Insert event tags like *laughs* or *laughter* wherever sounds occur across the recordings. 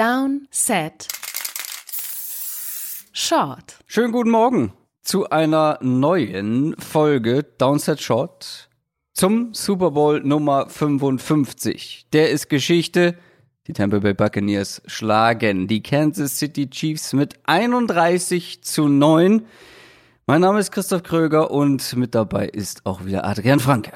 Down, Set, Short. Schönen guten Morgen zu einer neuen Folge Downset Short zum Super Bowl Nummer 55. Der ist Geschichte. Die Tampa Bay Buccaneers schlagen die Kansas City Chiefs mit 31 zu 9. Mein Name ist Christoph Kröger und mit dabei ist auch wieder Adrian Franke.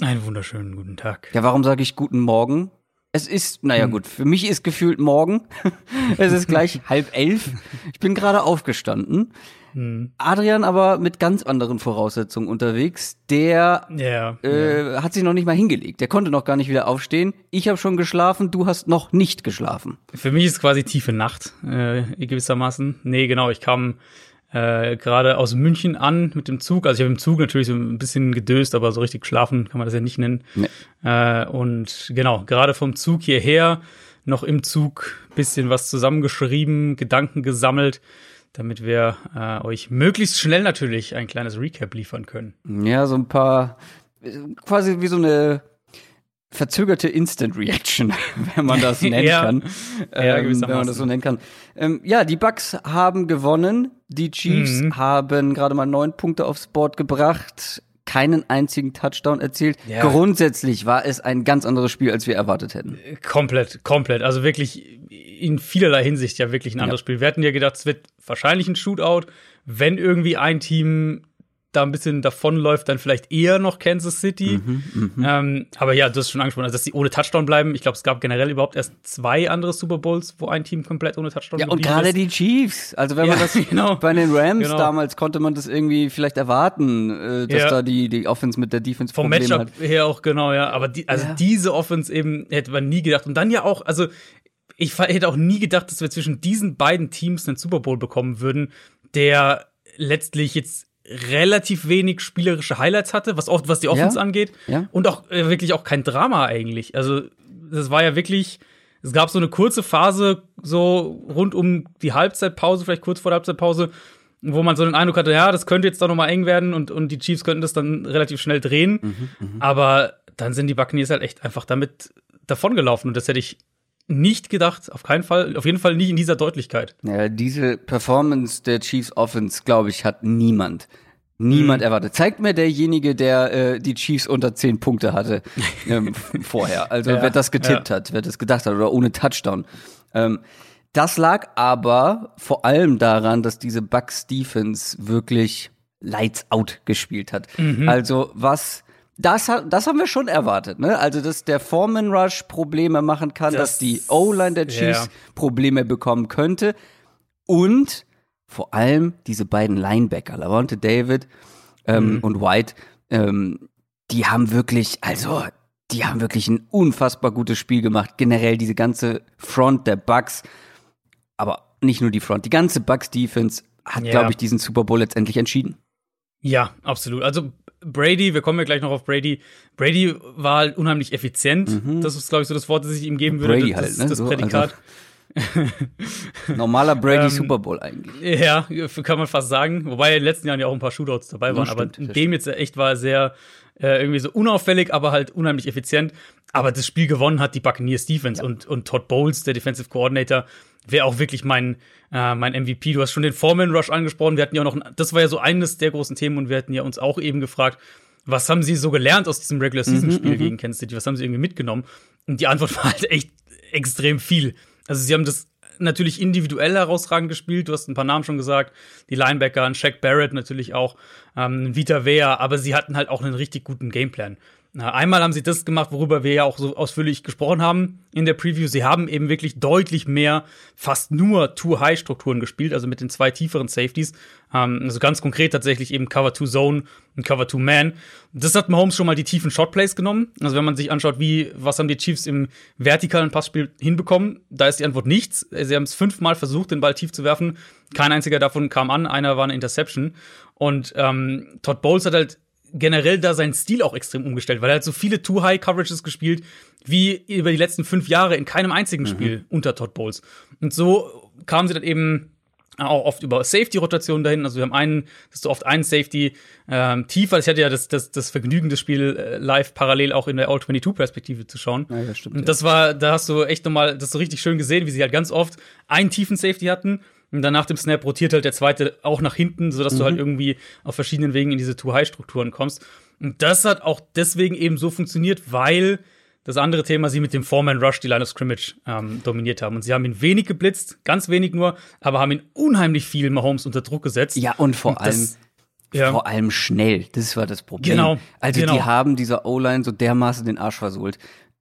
Einen wunderschönen guten Tag. Ja, warum sage ich guten Morgen? Es ist, naja hm. gut, für mich ist gefühlt morgen. *laughs* es ist gleich *laughs* halb elf. Ich bin gerade aufgestanden. Hm. Adrian aber mit ganz anderen Voraussetzungen unterwegs. Der yeah, äh, yeah. hat sich noch nicht mal hingelegt. Der konnte noch gar nicht wieder aufstehen. Ich habe schon geschlafen, du hast noch nicht geschlafen. Für mich ist quasi tiefe Nacht, äh, gewissermaßen. Nee, genau, ich kam äh, gerade aus München an mit dem Zug. Also ich habe im Zug natürlich so ein bisschen gedöst, aber so richtig geschlafen kann man das ja nicht nennen. Nee. Äh, und genau, gerade vom Zug hierher, noch im Zug bisschen was zusammengeschrieben, Gedanken gesammelt, damit wir äh, euch möglichst schnell natürlich ein kleines Recap liefern können. Ja, so ein paar, quasi wie so eine verzögerte Instant Reaction, *laughs* *laughs* wenn man das nennen ja. kann. Ja, ähm, wenn man das so nennen kann. Ähm, ja, die Bucks haben gewonnen. Die Chiefs mhm. haben gerade mal neun Punkte aufs Board gebracht, keinen einzigen Touchdown erzielt. Ja. Grundsätzlich war es ein ganz anderes Spiel, als wir erwartet hätten. Komplett, komplett. Also wirklich in vielerlei Hinsicht ja wirklich ein anderes ja. Spiel. Wir hatten ja gedacht, es wird wahrscheinlich ein Shootout, wenn irgendwie ein Team da ein bisschen davonläuft, dann vielleicht eher noch Kansas City. Mhm, mh. ähm, aber ja, du hast schon angesprochen, also dass sie ohne Touchdown bleiben. Ich glaube, es gab generell überhaupt erst zwei andere Super Bowls, wo ein Team komplett ohne Touchdown Ja, und gerade die Chiefs. Also wenn ja, man das *laughs* genau. bei den Rams genau. damals konnte man das irgendwie vielleicht erwarten, äh, dass ja. da die, die Offense mit der Defense Vom Matchup hat. her auch, genau, ja. Aber die, also ja. diese Offense eben hätte man nie gedacht. Und dann ja auch, also ich hätte auch nie gedacht, dass wir zwischen diesen beiden Teams einen Super Bowl bekommen würden, der letztlich jetzt relativ wenig spielerische Highlights hatte, was oft was die Offense ja, angeht ja. und auch äh, wirklich auch kein Drama eigentlich. Also das war ja wirklich es gab so eine kurze Phase so rund um die Halbzeitpause, vielleicht kurz vor der Halbzeitpause, wo man so den Eindruck hatte, ja, das könnte jetzt doch noch mal eng werden und und die Chiefs könnten das dann relativ schnell drehen, mhm, mh. aber dann sind die Buccaneers halt echt einfach damit davongelaufen und das hätte ich nicht gedacht, auf keinen Fall, auf jeden Fall nicht in dieser Deutlichkeit. Ja, diese Performance der Chiefs Offense, glaube ich, hat niemand, niemand mhm. erwartet. Zeigt mir derjenige, der äh, die Chiefs unter zehn Punkte hatte *laughs* ähm, vorher. Also ja, wer das getippt ja. hat, wer das gedacht hat oder ohne Touchdown. Ähm, das lag aber vor allem daran, dass diese Bucks Defense wirklich Lights Out gespielt hat. Mhm. Also was das, das haben wir schon erwartet, ne? Also, dass der Foreman Rush Probleme machen kann, das, dass die O-Line der Chiefs ja. Probleme bekommen könnte. Und vor allem diese beiden Linebacker, Lavonte David ähm, mhm. und White, ähm, die haben wirklich, also, die haben wirklich ein unfassbar gutes Spiel gemacht. Generell diese ganze Front der Bucks, aber nicht nur die Front, die ganze Bucks Defense hat, ja. glaube ich, diesen Super Bowl letztendlich entschieden. Ja, absolut. Also Brady, wir kommen ja gleich noch auf Brady. Brady war halt unheimlich effizient. Mhm. Das ist, glaube ich, so das Wort, das ich ihm geben würde. Brady das, halt, ne? das so, Prädikat. Also *laughs* normaler Brady *laughs* ähm, Super Bowl eigentlich. Ja, kann man fast sagen. Wobei in den letzten Jahren ja auch ein paar Shootouts dabei waren. Ja, stimmt, aber in dem jetzt echt war sehr äh, irgendwie so unauffällig, aber halt unheimlich effizient. Aber das Spiel gewonnen hat die Buccaneers Defense ja. und, und Todd Bowles, der Defensive Coordinator, wäre auch wirklich mein, äh, mein MVP. Du hast schon den Foreman Rush angesprochen. Wir hatten ja auch noch, das war ja so eines der großen Themen und wir hatten ja uns auch eben gefragt, was haben sie so gelernt aus diesem Regular Season Spiel mhm, gegen Kansas City? Was haben sie irgendwie mitgenommen? Und die Antwort *laughs* war halt echt extrem viel. Also sie haben das natürlich individuell herausragend gespielt. Du hast ein paar Namen schon gesagt. Die Linebacker, ein Shaq Barrett natürlich auch, ähm, Vita Vea, aber sie hatten halt auch einen richtig guten Gameplan. Einmal haben sie das gemacht, worüber wir ja auch so ausführlich gesprochen haben in der Preview. Sie haben eben wirklich deutlich mehr, fast nur Two-High-Strukturen gespielt, also mit den zwei tieferen Safeties. Ähm, also ganz konkret tatsächlich eben Cover-2-Zone und Cover-2-Man. Das hat Mahomes schon mal die tiefen Shotplays genommen. Also wenn man sich anschaut, wie, was haben die Chiefs im vertikalen Passspiel hinbekommen, da ist die Antwort nichts. Sie haben es fünfmal versucht, den Ball tief zu werfen. Kein einziger davon kam an, einer war eine Interception. Und ähm, Todd Bowles hat halt generell da seinen Stil auch extrem umgestellt, weil er hat so viele Too-High-Coverages gespielt, wie über die letzten fünf Jahre in keinem einzigen mhm. Spiel unter Todd Bowles. Und so kamen sie dann eben auch oft über Safety-Rotationen dahin. Also wir haben einen, dass du oft einen Safety ähm, tiefer. Ich hatte ja das, das, das Vergnügen, das Spiel äh, live parallel auch in der All-22-Perspektive zu schauen. Ja, ja, stimmt, und das war, da hast du echt nochmal das so richtig schön gesehen, wie sie halt ganz oft einen tiefen Safety hatten. Und dann nach dem Snap rotiert halt der zweite auch nach hinten, sodass mhm. du halt irgendwie auf verschiedenen Wegen in diese Too-High-Strukturen kommst. Und das hat auch deswegen eben so funktioniert, weil das andere Thema, sie mit dem Foreman Rush die Line of Scrimmage ähm, dominiert haben. Und sie haben ihn wenig geblitzt, ganz wenig nur, aber haben ihn unheimlich viel Mahomes unter Druck gesetzt. Ja, und vor und allem. Ja. Vor allem schnell, das war das Problem. Genau. Also genau. die haben dieser O-Line so dermaßen den Arsch versohlt.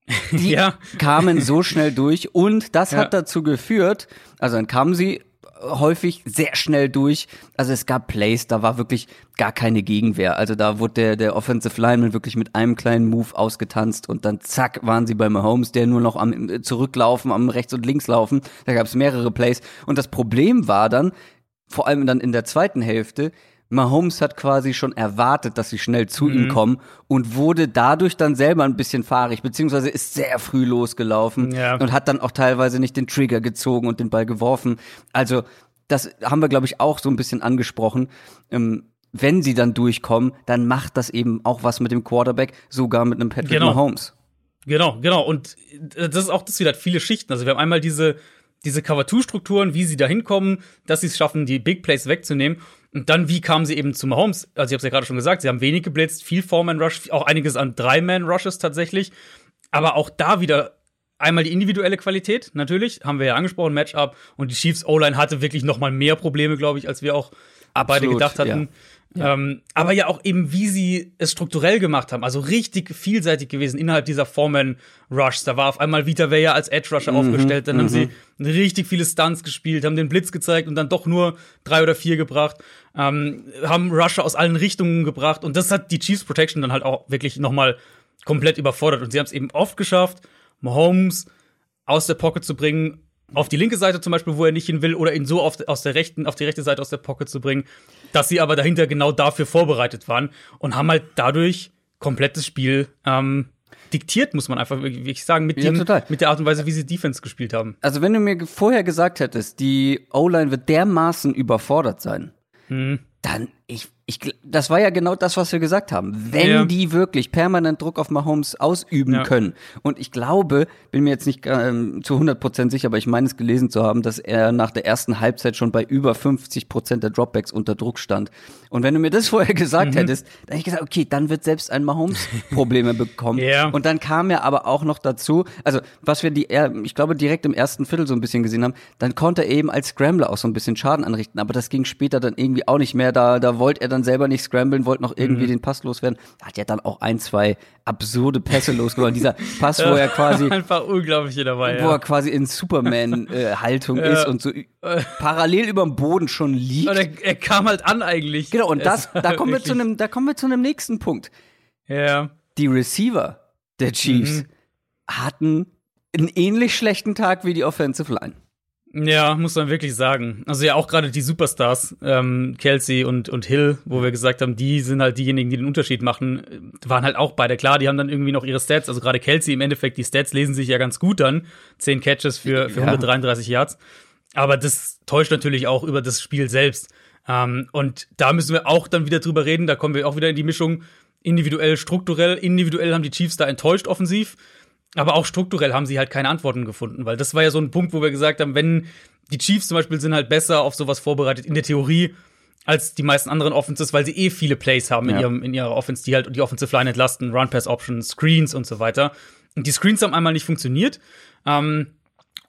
*laughs* Die ja. kamen so schnell durch und das *laughs* ja. hat dazu geführt, also dann kamen sie häufig sehr schnell durch. Also es gab Plays, da war wirklich gar keine Gegenwehr. Also da wurde der, der Offensive Lineman wirklich mit einem kleinen Move ausgetanzt und dann zack waren sie bei Mahomes, der nur noch am äh, Zurücklaufen, am Rechts und Links laufen. Da gab es mehrere Plays. Und das Problem war dann, vor allem dann in der zweiten Hälfte, Mahomes hat quasi schon erwartet, dass sie schnell zu mhm. ihm kommen und wurde dadurch dann selber ein bisschen fahrig, beziehungsweise ist sehr früh losgelaufen ja. und hat dann auch teilweise nicht den Trigger gezogen und den Ball geworfen. Also, das haben wir, glaube ich, auch so ein bisschen angesprochen. Ähm, wenn sie dann durchkommen, dann macht das eben auch was mit dem Quarterback, sogar mit einem Patrick genau. Mahomes. Genau, genau. Und das ist auch das wieder viele Schichten. Also wir haben einmal diese diese Cover-2-Strukturen, wie sie da hinkommen, dass sie es schaffen, die Big Plays wegzunehmen. Und dann, wie kamen sie eben zu Mahomes? Also, ich habe es ja gerade schon gesagt, sie haben wenig geblitzt, viel Four-Man-Rush, auch einiges an Drei-Man-Rushes tatsächlich. Aber auch da wieder einmal die individuelle Qualität, natürlich, haben wir ja angesprochen, Matchup. Und die Chiefs O-Line hatte wirklich noch mal mehr Probleme, glaube ich, als wir auch Absolut, beide gedacht hatten. Ja. Ja. Ähm, aber ja auch eben, wie sie es strukturell gemacht haben. Also richtig vielseitig gewesen innerhalb dieser Foreman-Rushs. Da war auf einmal Vita Vea als Edge-Rusher mhm, aufgestellt. Dann haben sie mhm. richtig viele Stunts gespielt, haben den Blitz gezeigt und dann doch nur drei oder vier gebracht. Ähm, haben Rusher aus allen Richtungen gebracht. Und das hat die Chiefs Protection dann halt auch wirklich noch mal komplett überfordert. Und sie haben es eben oft geschafft, Mahomes aus der Pocket zu bringen auf die linke Seite zum Beispiel, wo er nicht hin will, oder ihn so auf, aus der rechten, auf die rechte Seite aus der Pocket zu bringen, dass sie aber dahinter genau dafür vorbereitet waren und haben halt dadurch komplettes Spiel ähm, diktiert, muss man einfach wirklich sagen, mit, dem, ja, mit der Art und Weise, wie sie Defense gespielt haben. Also, wenn du mir vorher gesagt hättest, die O-Line wird dermaßen überfordert sein, hm. dann, ich ich, das war ja genau das, was wir gesagt haben. Wenn ja. die wirklich permanent Druck auf Mahomes ausüben ja. können. Und ich glaube, bin mir jetzt nicht ähm, zu 100 Prozent sicher, aber ich meine es gelesen zu haben, dass er nach der ersten Halbzeit schon bei über 50 Prozent der Dropbacks unter Druck stand. Und wenn du mir das *laughs* vorher gesagt mhm. hättest, dann hätte ich gesagt, okay, dann wird selbst ein Mahomes Probleme *laughs* bekommen. ja. Und dann kam ja aber auch noch dazu, also was wir die, ich glaube, direkt im ersten Viertel so ein bisschen gesehen haben, dann konnte er eben als Scrambler auch so ein bisschen Schaden anrichten. Aber das ging später dann irgendwie auch nicht mehr. Da, da wollte er dann dann selber nicht scramblen, wollte noch irgendwie mhm. den Pass loswerden. Hat ja dann auch ein, zwei absurde Pässe *laughs* losgeworden. Dieser Pass, wo er quasi einfach unglaublich dabei, wo ja. er quasi in Superman-Haltung äh, ist und so *laughs* parallel über dem Boden schon liegt. Und er, er, kam halt an eigentlich. Genau, und das, da kommen wir *laughs* zu einem, da kommen wir zu einem nächsten Punkt. Ja. Die Receiver der Chiefs mhm. hatten einen ähnlich schlechten Tag wie die Offensive Line. Ja, muss man wirklich sagen. Also ja, auch gerade die Superstars, ähm, Kelsey und, und Hill, wo wir gesagt haben, die sind halt diejenigen, die den Unterschied machen, waren halt auch beide. Klar, die haben dann irgendwie noch ihre Stats. Also gerade Kelsey im Endeffekt, die Stats lesen sich ja ganz gut dann. Zehn Catches für, für ja. 133 Yards. Aber das täuscht natürlich auch über das Spiel selbst. Ähm, und da müssen wir auch dann wieder drüber reden. Da kommen wir auch wieder in die Mischung individuell, strukturell. Individuell haben die Chiefs da enttäuscht offensiv. Aber auch strukturell haben sie halt keine Antworten gefunden, weil das war ja so ein Punkt, wo wir gesagt haben, wenn die Chiefs zum Beispiel sind halt besser auf sowas vorbereitet in der Theorie als die meisten anderen Offenses, weil sie eh viele Plays haben ja. in, ihrem, in ihrer Offense, die halt die Offensive Line entlasten, Run-Pass-Options, Screens und so weiter. Und die Screens haben einmal nicht funktioniert. Ähm,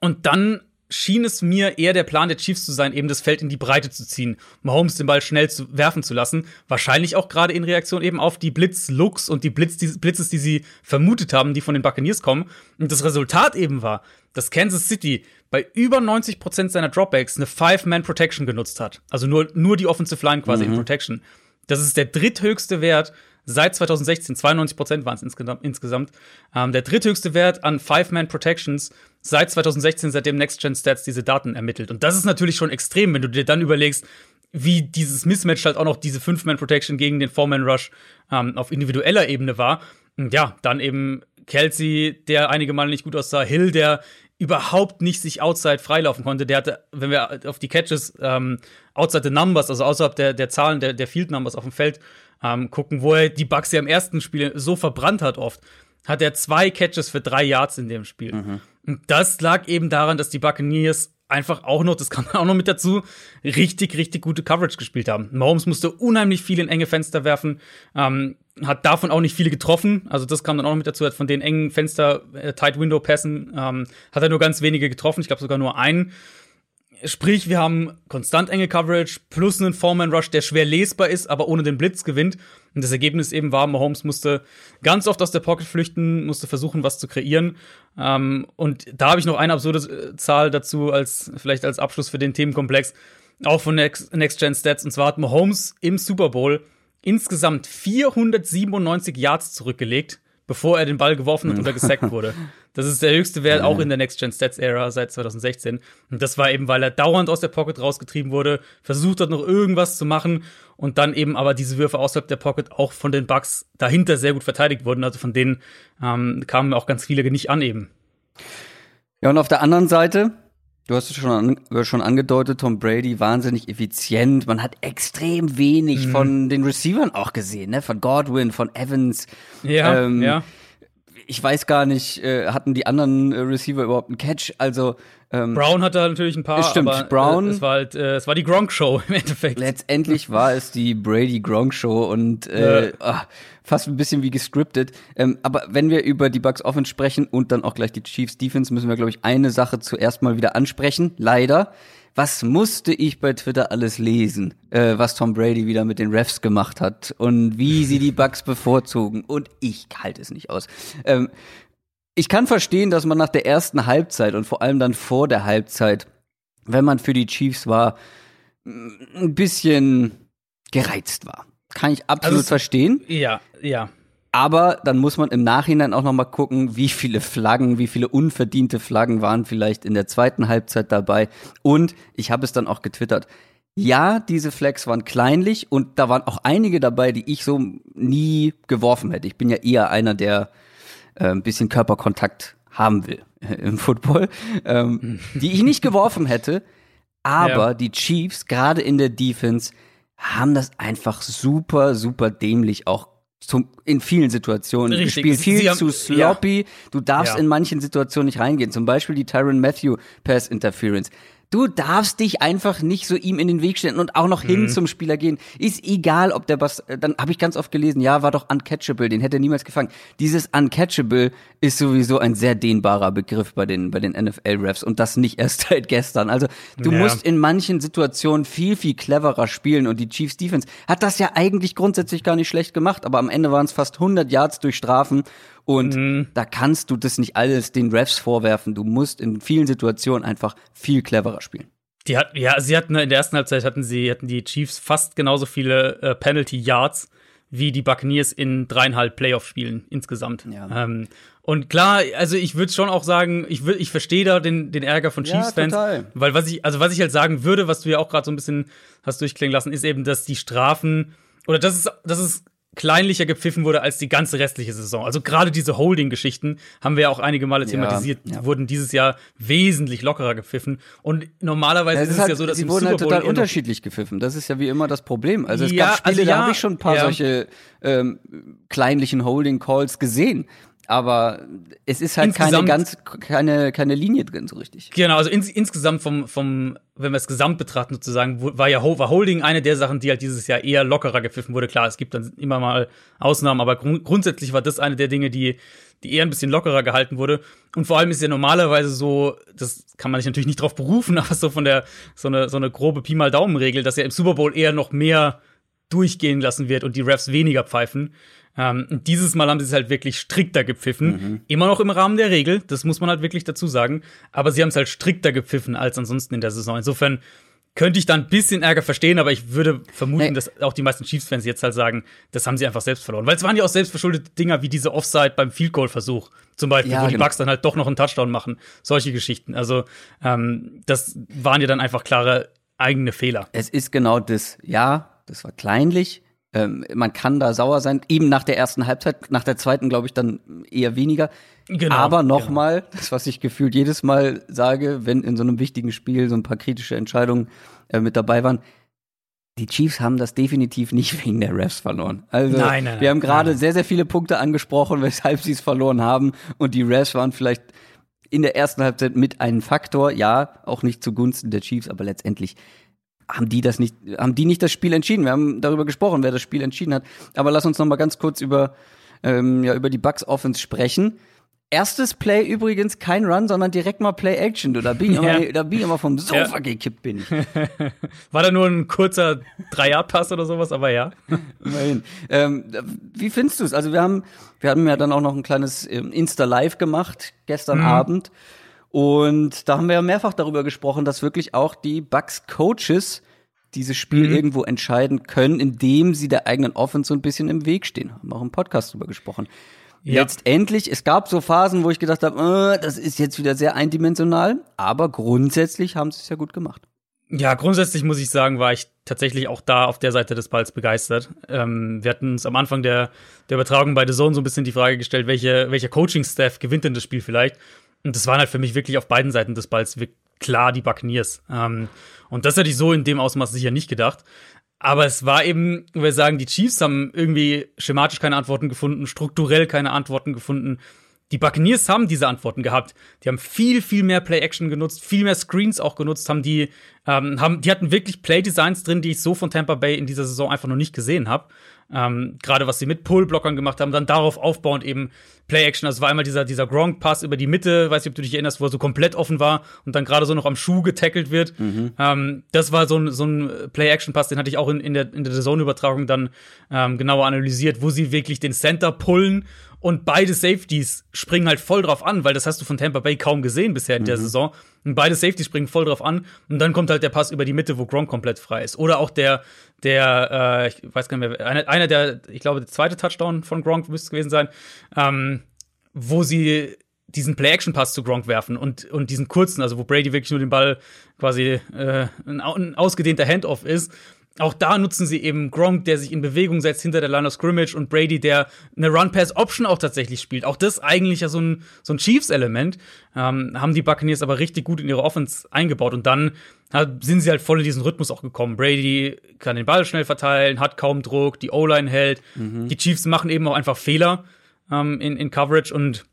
und dann schien es mir eher der Plan der Chiefs zu sein, eben das Feld in die Breite zu ziehen, Mahomes den Ball schnell zu werfen zu lassen. Wahrscheinlich auch gerade in Reaktion eben auf die Blitz-Looks und die Blitz, die Blitzes, die sie vermutet haben, die von den Buccaneers kommen. Und das Resultat eben war, dass Kansas City bei über 90 Prozent seiner Dropbacks eine Five-Man-Protection genutzt hat. Also nur, nur die Offensive Line quasi mhm. in Protection. Das ist der dritthöchste Wert seit 2016. 92 Prozent waren es insgesamt. Ähm, der dritthöchste Wert an Five-Man-Protections seit 2016, seitdem Next Gen Stats diese Daten ermittelt. Und das ist natürlich schon extrem, wenn du dir dann überlegst, wie dieses Mismatch halt auch noch diese Fünf-Man-Protection gegen den Four-Man-Rush ähm, auf individueller Ebene war. Und ja, dann eben Kelsey, der einige Male nicht gut aussah, Hill, der überhaupt nicht sich outside freilaufen konnte. Der hatte, wenn wir auf die Catches ähm, outside the numbers, also außerhalb der, der Zahlen der, der Field Numbers auf dem Feld ähm, gucken, wo er die Bugs ja im ersten Spiel so verbrannt hat oft, hat er zwei Catches für drei Yards in dem Spiel. Mhm. Und das lag eben daran, dass die Buccaneers einfach auch noch, das kam *laughs* auch noch mit dazu, richtig, richtig gute Coverage gespielt haben. Mahomes musste unheimlich viel in enge Fenster werfen, ähm, hat davon auch nicht viele getroffen. Also das kam dann auch noch mit dazu, hat von den engen Fenster, äh, Tight Window Pässen, ähm, hat er nur ganz wenige getroffen. Ich glaube sogar nur einen. Sprich, wir haben konstant enge Coverage plus einen Foreman Rush, der schwer lesbar ist, aber ohne den Blitz gewinnt. Und das Ergebnis eben war, Mahomes musste ganz oft aus der Pocket flüchten, musste versuchen, was zu kreieren. Ähm, und da habe ich noch eine absurde Zahl dazu, als vielleicht als Abschluss für den Themenkomplex, auch von Next, Next Gen Stats. Und zwar hat Mahomes im Super Bowl insgesamt 497 Yards zurückgelegt bevor er den Ball geworfen hat oder gesackt *laughs* wurde. Das ist der höchste Wert auch in der Next Gen Stats Era seit 2016. Und das war eben, weil er dauernd aus der Pocket rausgetrieben wurde, versucht hat noch irgendwas zu machen und dann eben aber diese Würfe außerhalb der Pocket auch von den Bugs dahinter sehr gut verteidigt wurden. Also von denen ähm, kamen auch ganz viele nicht an eben. Ja, und auf der anderen Seite Du hast es schon, an, schon angedeutet, Tom Brady wahnsinnig effizient. Man hat extrem wenig mhm. von den Receivern auch gesehen, ne? Von Godwin, von Evans. Ja, ähm, ja. Ich weiß gar nicht, äh, hatten die anderen äh, Receiver überhaupt einen Catch? Also ähm, Brown hatte natürlich ein paar. Stimmt, aber, Brown. Äh, es war halt, äh, es war die Gronk Show *laughs* im Endeffekt. Letztendlich war es die Brady Gronk Show und äh, ja. ach, fast ein bisschen wie gescriptet. Ähm, aber wenn wir über die Bucks Offense sprechen und dann auch gleich die Chiefs Defense, müssen wir glaube ich eine Sache zuerst mal wieder ansprechen. Leider. Was musste ich bei Twitter alles lesen, äh, was Tom Brady wieder mit den Refs gemacht hat und wie sie die Bucks *laughs* bevorzugen und ich halte es nicht aus. Ähm, ich kann verstehen, dass man nach der ersten Halbzeit und vor allem dann vor der Halbzeit, wenn man für die Chiefs war, ein bisschen gereizt war. Kann ich absolut also, verstehen. Ja, ja. Aber dann muss man im Nachhinein auch noch mal gucken, wie viele Flaggen, wie viele unverdiente Flaggen waren vielleicht in der zweiten Halbzeit dabei. Und ich habe es dann auch getwittert. Ja, diese Flags waren kleinlich und da waren auch einige dabei, die ich so nie geworfen hätte. Ich bin ja eher einer, der äh, ein bisschen Körperkontakt haben will äh, im Football, ähm, *laughs* die ich nicht geworfen hätte. Aber ja. die Chiefs, gerade in der Defense, haben das einfach super, super dämlich auch zum, in vielen Situationen Richtig. gespielt. Viel haben, zu sloppy. Ja. Du darfst ja. in manchen Situationen nicht reingehen. Zum Beispiel die Tyron Matthew Pass Interference. Du darfst dich einfach nicht so ihm in den Weg stellen und auch noch hin mhm. zum Spieler gehen. Ist egal, ob der Bass, dann habe ich ganz oft gelesen, ja, war doch uncatchable, den hätte er niemals gefangen. Dieses uncatchable ist sowieso ein sehr dehnbarer Begriff bei den bei den NFL Refs und das nicht erst *laughs* seit gestern. Also, du ja. musst in manchen Situationen viel viel cleverer spielen und die Chiefs Defense hat das ja eigentlich grundsätzlich gar nicht schlecht gemacht, aber am Ende waren es fast 100 Yards durch Strafen und mhm. da kannst du das nicht alles den Refs vorwerfen. Du musst in vielen Situationen einfach viel cleverer spielen. Die hat, ja, sie hatten in der ersten Halbzeit hatten sie, hatten die Chiefs fast genauso viele äh, Penalty Yards wie die Buccaneers in dreieinhalb Playoff-Spielen insgesamt. Ja. Ähm, und klar, also ich würde schon auch sagen, ich, ich verstehe da den, den Ärger von Chiefs-Fans. Ja, weil was ich, also was ich halt sagen würde, was du ja auch gerade so ein bisschen hast durchklingen lassen, ist eben, dass die Strafen, oder das ist, das ist kleinlicher gepfiffen wurde als die ganze restliche Saison. Also gerade diese Holding-Geschichten haben wir ja auch einige Male thematisiert, ja, ja. wurden dieses Jahr wesentlich lockerer gepfiffen. Und normalerweise ist, ist, es halt, ja so, dass sie wurden halt total unterschiedlich gepfiffen. Das ist ja wie immer das Problem. Also es ja, gab Spiele, also da habe ich schon ein paar solche ähm, kleinlichen Holding-Calls gesehen aber es ist halt insgesamt, keine ganz keine keine Linie drin so richtig. Genau, also ins, insgesamt vom vom wenn wir es gesamt betrachten sozusagen, war ja war Holding eine der Sachen, die halt dieses Jahr eher lockerer gepfiffen wurde. Klar, es gibt dann immer mal Ausnahmen, aber grund grundsätzlich war das eine der Dinge, die die eher ein bisschen lockerer gehalten wurde. Und vor allem ist ja normalerweise so, das kann man sich natürlich nicht drauf berufen, *laughs* aber so von der so eine so eine grobe Pi mal Daumen Regel, dass ja im Super Bowl eher noch mehr durchgehen lassen wird und die Refs weniger pfeifen. Ähm, dieses Mal haben sie es halt wirklich strikter gepfiffen. Mhm. Immer noch im Rahmen der Regel, das muss man halt wirklich dazu sagen. Aber sie haben es halt strikter gepfiffen als ansonsten in der Saison. Insofern könnte ich da ein bisschen Ärger verstehen, aber ich würde vermuten, nee. dass auch die meisten Chiefs-Fans jetzt halt sagen, das haben sie einfach selbst verloren. Weil es waren ja auch selbstverschuldete Dinger wie diese Offside beim Field Goal-Versuch. Zum Beispiel, ja, wo die genau. Bucks dann halt doch noch einen Touchdown machen. Solche Geschichten. Also, ähm, das waren ja dann einfach klare eigene Fehler. Es ist genau das. Ja, das war kleinlich, Ähm, man kann da sauer sein, eben nach der ersten Halbzeit, nach der zweiten glaube ich dann eher weniger. Genau, Aber nochmal, genau. das was ich gefühlt jedes Mal sage, wenn in so einem wichtigen Spiel so ein paar kritische Entscheidungen äh, mit dabei waren, die Chiefs haben das definitiv nicht *laughs* wegen der Refs verloren. Also nein, nein, wir haben gerade sehr, sehr viele Punkte angesprochen, weshalb sie es verloren haben. Und die Refs waren vielleicht in der ersten Halbzeit mit einem Faktor, ja, auch nicht zugunsten der Chiefs, aber letztendlich haben die das nicht, haben die nicht das Spiel entschieden. Wir haben darüber gesprochen, wer das Spiel entschieden hat. Aber lass uns noch mal ganz kurz über ähm, ja über die Bucks Offense sprechen. Erstes Play übrigens kein Run, sondern direkt mal Play Action. Da bin ich, *laughs* ja. immer, da bin ich immer vom Sofa ja. gekippt bin. *laughs* War da nur ein kurzer Drei-Yard-Pass oder sowas, aber ja. *laughs* Immerhin. Ähm, wie findest du es? Also wir haben, wir haben ja dann auch noch ein kleines ähm, Insta-Live gemacht gestern mhm. Abend. Und da haben wir ja mehrfach darüber gesprochen, dass wirklich auch die Bucks-Coaches dieses Spiel mhm. irgendwo entscheiden können, indem sie der eigenen Offense so ein bisschen im Weg stehen. Haben auch im Podcast darüber gesprochen. Ja. Letztendlich, es gab so Phasen, wo ich gedacht habe, äh, das ist jetzt wieder sehr eindimensional, aber grundsätzlich haben sie es ja gut gemacht. Ja, grundsätzlich muss ich sagen, war ich tatsächlich auch da auf der Seite des Balls begeistert. Ähm, wir hatten uns am Anfang der, der Übertragung bei The Zone so ein bisschen die Frage gestellt, welche, welcher Coaching-Staff gewinnt denn das Spiel vielleicht? Und das waren halt für mich wirklich auf beiden Seiten des Balls klar die Buccaneers. Ähm, und das hätte ich so in dem Ausmaß sicher nicht gedacht. Aber es war eben, wir sagen, die Chiefs haben irgendwie schematisch keine Antworten gefunden, strukturell keine Antworten gefunden. Die Buccaneers haben diese Antworten gehabt. Die haben viel, viel mehr Play-Action genutzt, viel mehr Screens auch genutzt, haben die, ähm, haben, die hatten wirklich Play-Designs drin, die ich so von Tampa Bay in dieser Saison einfach noch nicht gesehen habe. Ähm, Gerade was sie mit Pull-Blockern gemacht haben, dann darauf aufbauend eben Play-Action. Also war einmal dieser, dieser Gronk-Pass über die Mitte, weiß nicht, ob du dich erinnerst, wo er so komplett offen war und dann gerade so noch am Schuh getackelt wird. Mhm. Ähm, das war so ein, so ein Play-Action-Pass, den hatte ich auch in, in der, in der Zone-Übertragung dann ähm, genauer analysiert, wo sie wirklich den Center pullen und beide Safeties springen halt voll drauf an, weil das hast du von Tampa Bay kaum gesehen bisher in der mhm. Saison. Und beide Safeties springen voll drauf an. Und dann kommt halt der Pass über die Mitte, wo Gronk komplett frei ist. Oder auch der, der, äh, ich weiß gar nicht mehr, einer, einer der, ich glaube, der zweite Touchdown von Gronk müsste es gewesen sein, ähm, wo sie diesen Play-Action-Pass zu Gronk werfen und, und diesen kurzen, also wo Brady wirklich nur den Ball quasi äh, ein, ein ausgedehnter Handoff ist auch da nutzen sie eben Gronk, der sich in Bewegung setzt hinter der Line of Scrimmage und Brady, der eine Run-Pass-Option auch tatsächlich spielt. Auch das eigentlich ja so ein, so ein Chiefs-Element. Ähm, haben die Buccaneers aber richtig gut in ihre Offense eingebaut. Und dann sind sie halt voll in diesen Rhythmus auch gekommen. Brady kann den Ball schnell verteilen, hat kaum Druck, die O-Line hält. Mhm. Die Chiefs machen eben auch einfach Fehler ähm, in, in Coverage und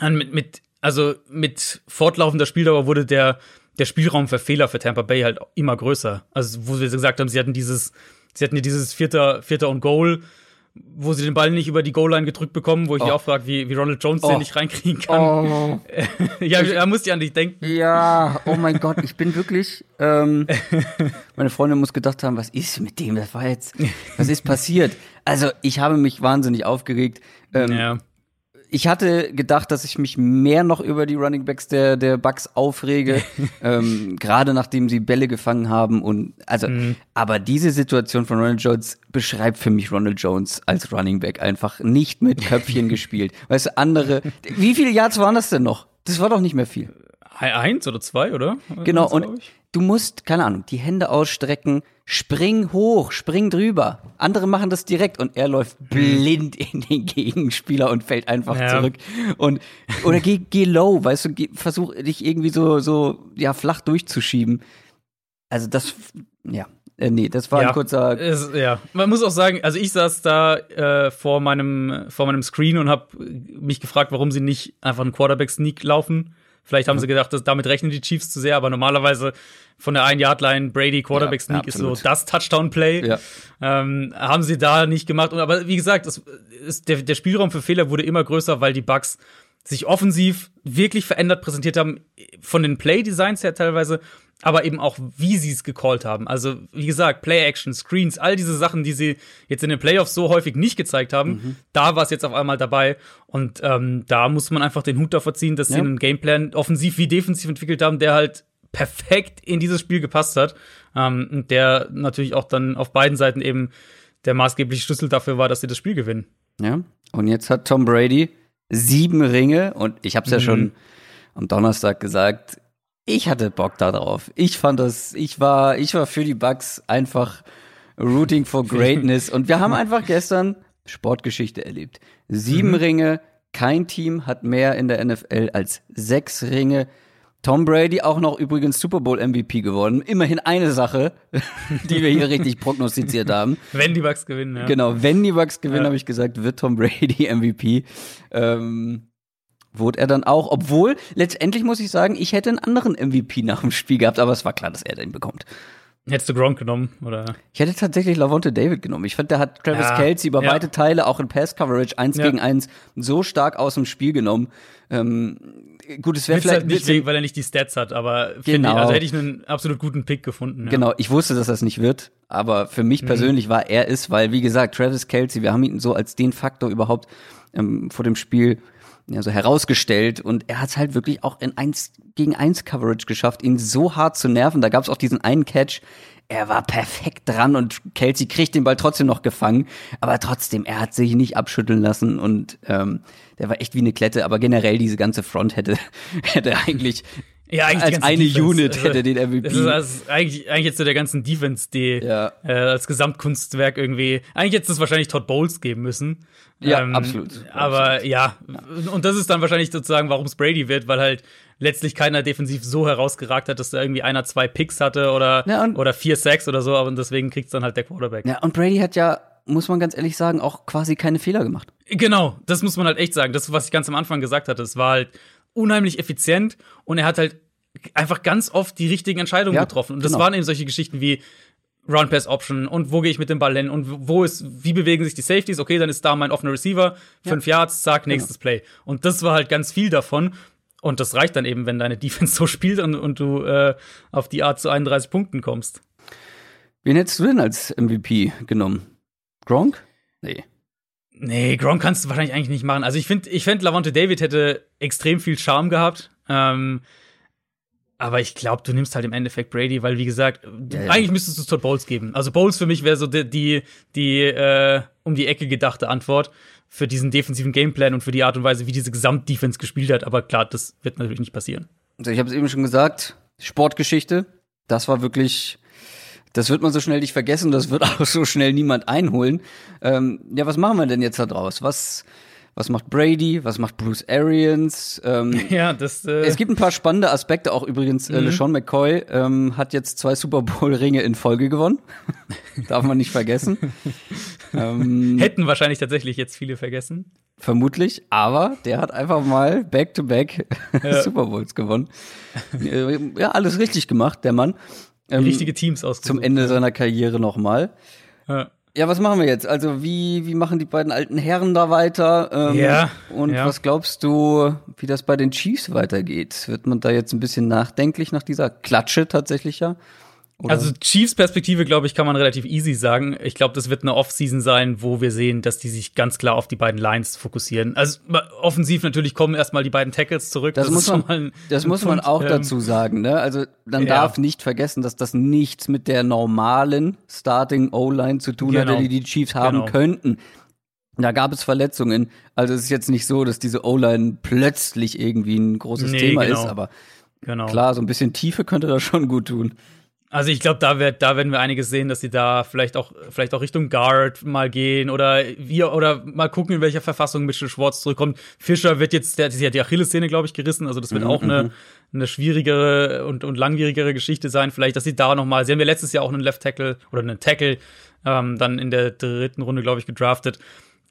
mit, mit, also mit fortlaufender Spieldauer wurde der der Spielraum für Fehler für Tampa Bay halt immer größer. Also, wo wir gesagt haben, sie hatten dieses, sie hatten dieses vierter, vierter und Goal, wo sie den Ball nicht über die Goal-Line gedrückt bekommen, wo ich oh. mich auch frage, wie, wie Ronald Jones oh. den nicht reinkriegen kann. Oh. *laughs* ja, er muss ja an dich denken. Ja, oh mein Gott, ich bin wirklich. Ähm, meine Freundin muss gedacht haben, was ist mit dem? Das war jetzt, was ist passiert? Also, ich habe mich wahnsinnig aufgeregt. Ähm, ja ich hatte gedacht, dass ich mich mehr noch über die Running Backs der, der Bucks aufrege, *laughs* ähm, gerade nachdem sie Bälle gefangen haben und also, mhm. aber diese Situation von Ronald Jones beschreibt für mich Ronald Jones als Running Back einfach nicht mit Köpfchen *laughs* gespielt. Weißt du, andere, wie viele Yards waren das denn noch? Das war doch nicht mehr viel. Eins oder zwei, oder? Genau, und du musst, keine Ahnung, die Hände ausstrecken, spring hoch, spring drüber. Andere machen das direkt und er läuft mhm. blind *laughs* in den Gegenspieler und fällt einfach ja. zurück. Und, oder geh, geh low, weißt du, geh, versuch dich irgendwie so, so, ja, flach durchzuschieben. Also das, ja, äh, nee, das war ja, ein kurzer. Ist, ja, man muss auch sagen, also ich saß da äh, vor meinem vor meinem Screen und habe mich gefragt, warum sie nicht einfach einen Quarterback Sneak laufen. Vielleicht haben sie gedacht, dass damit rechnen die Chiefs zu sehr, aber normalerweise von der ein Yard Line Brady Quarterback Sneak ja, ist so das Touchdown Play. Ja. Ähm, haben sie da nicht gemacht. aber wie gesagt, ist, der, der Spielraum für Fehler wurde immer größer, weil die Bucks sich offensiv wirklich verändert präsentiert haben, von den Play-Designs her teilweise, aber eben auch, wie sie es gecallt haben. Also, wie gesagt, Play-Action, Screens, all diese Sachen, die sie jetzt in den Playoffs so häufig nicht gezeigt haben, mhm. da war es jetzt auf einmal dabei. Und ähm, da muss man einfach den Hut davor ziehen, dass ja. sie einen Gameplan offensiv wie defensiv entwickelt haben, der halt perfekt in dieses Spiel gepasst hat. Ähm, und der natürlich auch dann auf beiden Seiten eben der maßgebliche Schlüssel dafür war, dass sie das Spiel gewinnen. Ja, und jetzt hat Tom Brady sieben Ringe und ich habe es ja mhm. schon am Donnerstag gesagt, ich hatte Bock darauf. Ich fand das, ich war, ich war für die Bugs einfach Rooting for *laughs* Greatness. Und wir haben einfach gestern Sportgeschichte erlebt. Sieben mhm. Ringe, kein Team hat mehr in der NFL als sechs Ringe. Tom Brady auch noch übrigens Super Bowl MVP geworden. Immerhin eine Sache, *laughs* die wir hier richtig *laughs* prognostiziert haben. Wenn die Bucks gewinnen, ja. Genau, wenn die Bucks gewinnen, ja. habe ich gesagt, wird Tom Brady MVP. Ähm, wurde er dann auch, obwohl letztendlich muss ich sagen, ich hätte einen anderen MVP nach dem Spiel gehabt, aber es war klar, dass er den bekommt. Hättest du Gronk genommen, oder? Ich hätte tatsächlich Lavonte David genommen. Ich fand, der hat Travis ja, Kelsey über ja. weite Teile, auch in Pass-Coverage, eins ja. gegen eins, so stark aus dem Spiel genommen. Ähm, gut, es wäre vielleicht. Halt nicht wegen, weil er nicht die Stats hat, aber genau. ich, also hätte ich einen absolut guten Pick gefunden. Genau, ich wusste, dass das nicht wird, aber für mich mhm. persönlich war er es, weil, wie gesagt, Travis Kelsey, wir haben ihn so als den Faktor überhaupt ähm, vor dem Spiel ja, so herausgestellt. Und er hat es halt wirklich auch in eins gegen eins Coverage geschafft, ihn so hart zu nerven. Da gab es auch diesen einen Catch, er war perfekt dran und Kelsey kriegt den Ball trotzdem noch gefangen, aber trotzdem, er hat sich nicht abschütteln lassen und ähm, der war echt wie eine Klette, aber generell diese ganze Front hätte, *laughs* hätte eigentlich ja, eigentlich als eine Defense. Unit also, hätte den MVP. Das ist also eigentlich, eigentlich jetzt so der ganzen Defense, die ja. äh, als Gesamtkunstwerk irgendwie. Eigentlich hätte es wahrscheinlich Todd Bowles geben müssen. Ja, ähm, absolut. Aber absolut. Ja, ja, und das ist dann wahrscheinlich sozusagen, warum es Brady wird, weil halt letztlich keiner defensiv so herausgeragt hat, dass da irgendwie einer zwei Picks hatte oder, ja, oder vier Sacks oder so, aber deswegen kriegt es dann halt der Quarterback. Ja, und Brady hat ja, muss man ganz ehrlich sagen, auch quasi keine Fehler gemacht. Genau, das muss man halt echt sagen. Das, was ich ganz am Anfang gesagt hatte, es war halt unheimlich effizient und er hat halt einfach ganz oft die richtigen Entscheidungen ja, getroffen. Und das genau. waren eben solche Geschichten wie Run Pass Option und wo gehe ich mit dem Ball hin und wo ist, wie bewegen sich die Safeties? Okay, dann ist da mein offener Receiver, fünf ja. Yards, zack, genau. nächstes genau. Play. Und das war halt ganz viel davon. Und das reicht dann eben, wenn deine *laughs* Defense so spielt und, und du äh, auf die Art zu 31 Punkten kommst. Wen hättest du denn als MVP genommen? Gronk? Nee. Nee, Gronk kannst du wahrscheinlich eigentlich nicht machen. Also ich finde, ich finde, Lavonte David hätte extrem viel Charme gehabt. Ähm, aber ich glaube, du nimmst halt im Endeffekt Brady, weil wie gesagt, ja, ja. eigentlich müsstest du es Todd Bowles geben. Also Bowles für mich wäre so die, die, die äh, um die Ecke gedachte Antwort für diesen defensiven Gameplan und für die Art und Weise, wie diese Gesamtdefense gespielt hat. Aber klar, das wird natürlich nicht passieren. Also ich habe es eben schon gesagt, Sportgeschichte, das war wirklich, das wird man so schnell nicht vergessen, das wird *laughs* auch so schnell niemand einholen. Ähm, ja, was machen wir denn jetzt da draus? Was was macht Brady, was macht Bruce Arians. Ähm, *laughs* ja, das. Äh es gibt ein paar spannende Aspekte auch übrigens. Äh, mhm. LeSean McCoy ähm, hat jetzt zwei Super Bowl Ringe in Folge gewonnen. *laughs* Darf man nicht vergessen. ähm, Hätten wahrscheinlich tatsächlich jetzt viele vergessen. Vermutlich, aber der hat einfach mal Back-to-Back -back ja. Super Bowls gewonnen. Äh, ja, alles richtig gemacht, der Mann. Ähm, Richtige Teams aus. Zum Ende seiner Karriere nochmal. Ja. Ja, was machen wir jetzt? Also wie, wie machen die beiden alten Herren da weiter? Ähm, ja. Und ja. was glaubst du, wie das bei den Chiefs weitergeht? Wird man da jetzt ein bisschen nachdenklich nach dieser Klatsche tatsächlich ja? Oder? Also Chiefs Perspektive, glaube ich, kann man relativ easy sagen. Ich glaube, das wird eine Off-Season sein, wo wir sehen, dass die sich ganz klar auf die beiden Lines fokussieren. Also offensiv natürlich kommen erstmal die beiden Tackles zurück. Das, das muss man, ein, das ein muss Punkt. man auch ähm, dazu sagen. Ne? Also man ja. darf nicht vergessen, dass das nichts mit der normalen Starting O-Line zu tun genau. hat, die die Chiefs haben genau. könnten. Da gab es Verletzungen. Also es ist jetzt nicht so, dass diese O-Line plötzlich irgendwie ein großes nee, Thema genau. ist, aber genau. klar, so ein bisschen Tiefe könnte das schon gut tun. Also ich glaube, da, wird, da werden wir einiges sehen, dass sie da vielleicht auch, vielleicht auch Richtung Guard mal gehen oder wir oder mal gucken, in welcher Verfassung Mitchell Schwartz zurückkommt. Fischer wird jetzt, der, der hat die Achillessehne, glaube ich, gerissen. Also das wird mhm, auch eine, mhm. eine schwierigere und, und langwierigere Geschichte sein. Vielleicht, dass sie da noch mal, sie haben ja letztes Jahr auch einen Left Tackle oder einen Tackle ähm, dann in der dritten Runde, glaube ich, gedraftet.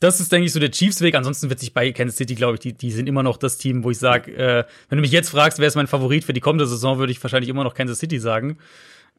Das ist, denke ich, so der Chiefs-Weg. Ansonsten wird sich bei Kansas City, glaube ich, die, die sind immer noch das Team, wo ich sage, äh, wenn du mich jetzt fragst, wer ist mein Favorit für die kommende Saison, würde ich wahrscheinlich immer noch Kansas City sagen.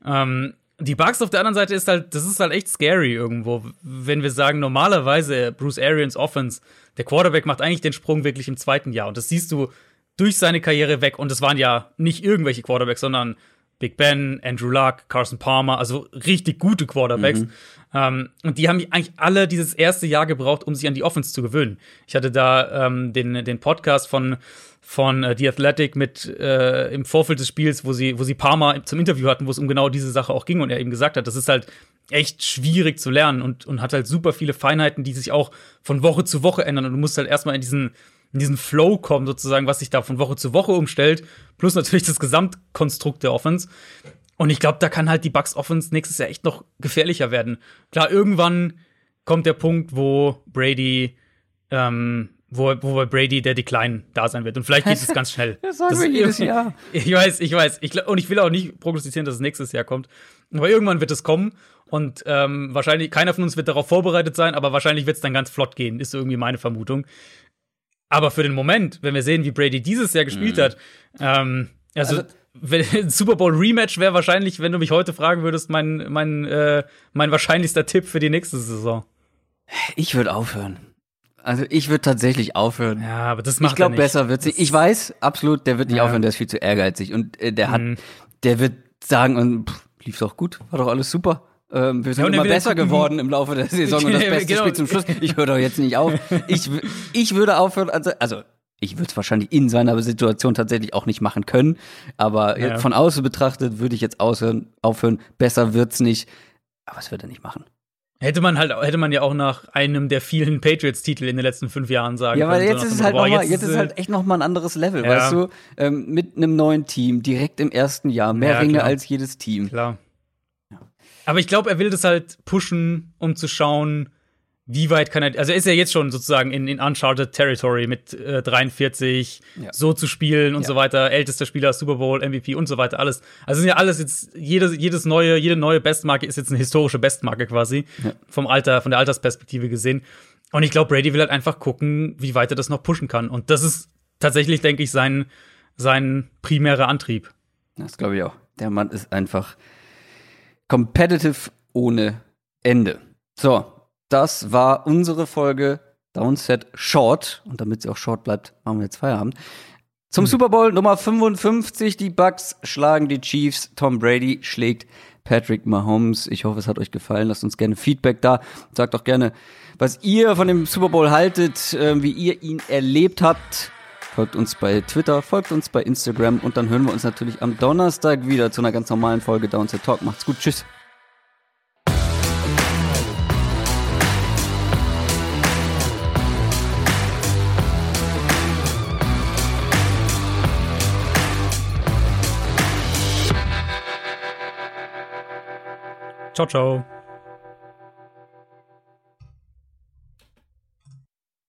Ähm, die Bugs auf der anderen Seite ist halt, das ist halt echt scary irgendwo, wenn wir sagen, normalerweise Bruce Arians Offense, der Quarterback macht eigentlich den Sprung wirklich im zweiten Jahr und das siehst du durch seine Karriere weg und es waren ja nicht irgendwelche Quarterbacks, sondern Big Ben, Andrew Luck, Carson Palmer, also richtig gute Quarterbacks. Mhm. Ähm, und die haben eigentlich alle dieses erste Jahr gebraucht, um sich an die Offense zu gewöhnen. Ich hatte da ähm, den, den Podcast von von äh, The Athletic mit äh, im Vorfeld des Spiels, wo sie, wo sie Parma zum Interview hatten, wo es um genau diese Sache auch ging und er eben gesagt hat, das ist halt echt schwierig zu lernen und, und hat halt super viele Feinheiten, die sich auch von Woche zu Woche ändern und du musst halt erstmal in diesen, in diesen Flow kommen, sozusagen, was sich da von Woche zu Woche umstellt, plus natürlich das Gesamtkonstrukt der Offense. Und ich glaube, da kann halt die Bucks Offense nächstes Jahr echt noch gefährlicher werden. Klar, irgendwann kommt der Punkt, wo Brady, ähm, wo, wo bei Brady der Decline da sein wird. Und vielleicht geht es ganz schnell. *laughs* das sagen das wir jedes Jahr. *laughs* Ich weiß, ich weiß. Ich, und ich will auch nicht prognostizieren, dass es nächstes Jahr kommt. Aber irgendwann wird es kommen. Und ähm, wahrscheinlich, keiner von uns wird darauf vorbereitet sein, aber wahrscheinlich wird es dann ganz flott gehen, ist so irgendwie meine Vermutung. Aber für den Moment, wenn wir sehen, wie Brady dieses Jahr gespielt mhm. hat, ähm, also, also Super Bowl Rematch wäre wahrscheinlich, wenn du mich heute fragen würdest, mein, mein, äh, mein wahrscheinlichster Tipp für die nächste Saison. Ich würde aufhören. Also ich würde tatsächlich aufhören. Ja, aber das macht Ich glaube, besser wird sie. Ich weiß, absolut, der wird nicht ja. aufhören, der ist viel zu ehrgeizig. Und äh, der hat, mhm. der wird sagen, und pff, lief doch gut, war doch alles super. Ähm, wir sind ja, immer besser geworden im Laufe der *laughs* Saison und das beste genau. Spiel zum Schluss. Ich höre doch jetzt nicht auf. Ich, ich würde aufhören, also, also ich würde es wahrscheinlich in seiner Situation tatsächlich auch nicht machen können. Aber ja. von außen betrachtet würde ich jetzt aushören, aufhören. Besser wird's nicht. Aber es wird er nicht machen. Hätte man halt, hätte man ja auch nach einem der vielen Patriots-Titel in den letzten fünf Jahren sagen können. Ja, weil jetzt ist es halt, boah, noch mal, jetzt, jetzt ist halt echt noch mal ein anderes Level, ja. weißt du? Ähm, mit einem neuen Team, direkt im ersten Jahr, mehr ja, Ringe klar. als jedes Team. Klar. Aber ich glaube, er will das halt pushen, um zu schauen, wie weit kann er, also er ist ja jetzt schon sozusagen in, in Uncharted Territory mit äh, 43, ja. so zu spielen und ja. so weiter, ältester Spieler, Super Bowl, MVP und so weiter, alles. Also sind ja alles jetzt, jedes, jedes neue, jede neue Bestmarke ist jetzt eine historische Bestmarke quasi, ja. vom Alter, von der Altersperspektive gesehen. Und ich glaube, Brady will halt einfach gucken, wie weit er das noch pushen kann. Und das ist tatsächlich, denke ich, sein, sein primärer Antrieb. Das glaube ich auch. Der Mann ist einfach competitive ohne Ende. So, das war unsere Folge Downset Short. Und damit sie auch short bleibt, machen wir jetzt Feierabend. Zum mhm. Super Bowl Nummer 55. Die Bucks schlagen die Chiefs. Tom Brady schlägt Patrick Mahomes. Ich hoffe, es hat euch gefallen. Lasst uns gerne Feedback da. Sagt auch gerne, was ihr von dem Super Bowl haltet, äh, wie ihr ihn erlebt habt. Folgt uns bei Twitter, folgt uns bei Instagram und dann hören wir uns natürlich am Donnerstag wieder zu einer ganz normalen Folge Downset Talk. Macht's gut. Tschüss. Ciao, ciao.